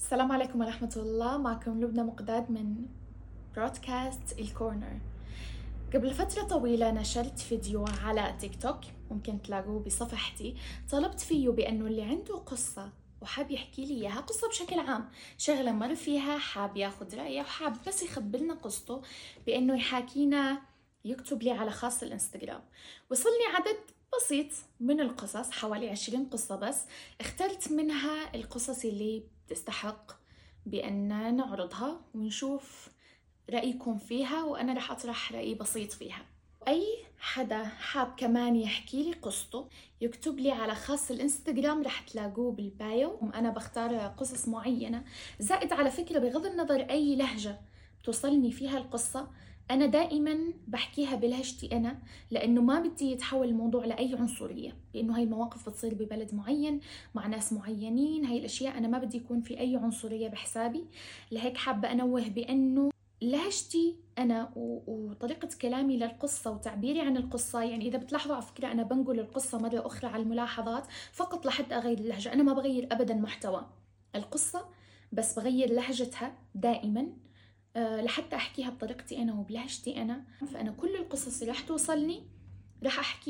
السلام عليكم ورحمة الله. معكم لبنى مقداد من برودكاست الكورنر قبل فترة طويلة نشرت فيديو على تيك توك ممكن تلاقوه بصفحتي. طلبت فيه بأنه اللي عنده قصة وحاب يحكي لي إياها قصة بشكل عام شغلة مر فيها حاب ياخد رأيه وحاب بس يخبرنا قصته بأنه يحاكينا يكتب لي على خاص الإنستغرام. وصلني عدد بسيط من القصص حوالي عشرين قصة بس. اخترت منها القصص اللي تستحق بأن نعرضها ونشوف رأيكم فيها وأنا رح أطرح رأي بسيط فيها. أي حدا حاب كمان يحكي لي قصته يكتب لي على خاص الإنستغرام رح تلاقوه بالبايو. أنا بختار قصص معينة. زائد على فكرة بغض النظر أي لهجة توصلني فيها القصة. أنا دائما بحكيها بلهجتي أنا لأنه ما بدي يتحول الموضوع لأي عنصرية لأنه هاي المواقف بتصير ببلد معين مع ناس معينين هاي الأشياء أنا ما بدي يكون في أي عنصرية بحسابي. لهيك حابة أنوه بأنه لهجتي أنا وطريقة كلامي للقصة وتعبيري عن القصة يعني إذا بتلاحظوا على فكرة أنا بنقل القصة مرة أخرى على الملاحظات فقط لحتى أغير اللهجة. أنا ما بغير أبدا محتوى. القصة بس بغير لهجتها دائما. آه، لحتى أحكيها بطريقتي أنا وبلهجتي أنا. فأنا كل القصص اللي رح توصلني رح أحكيها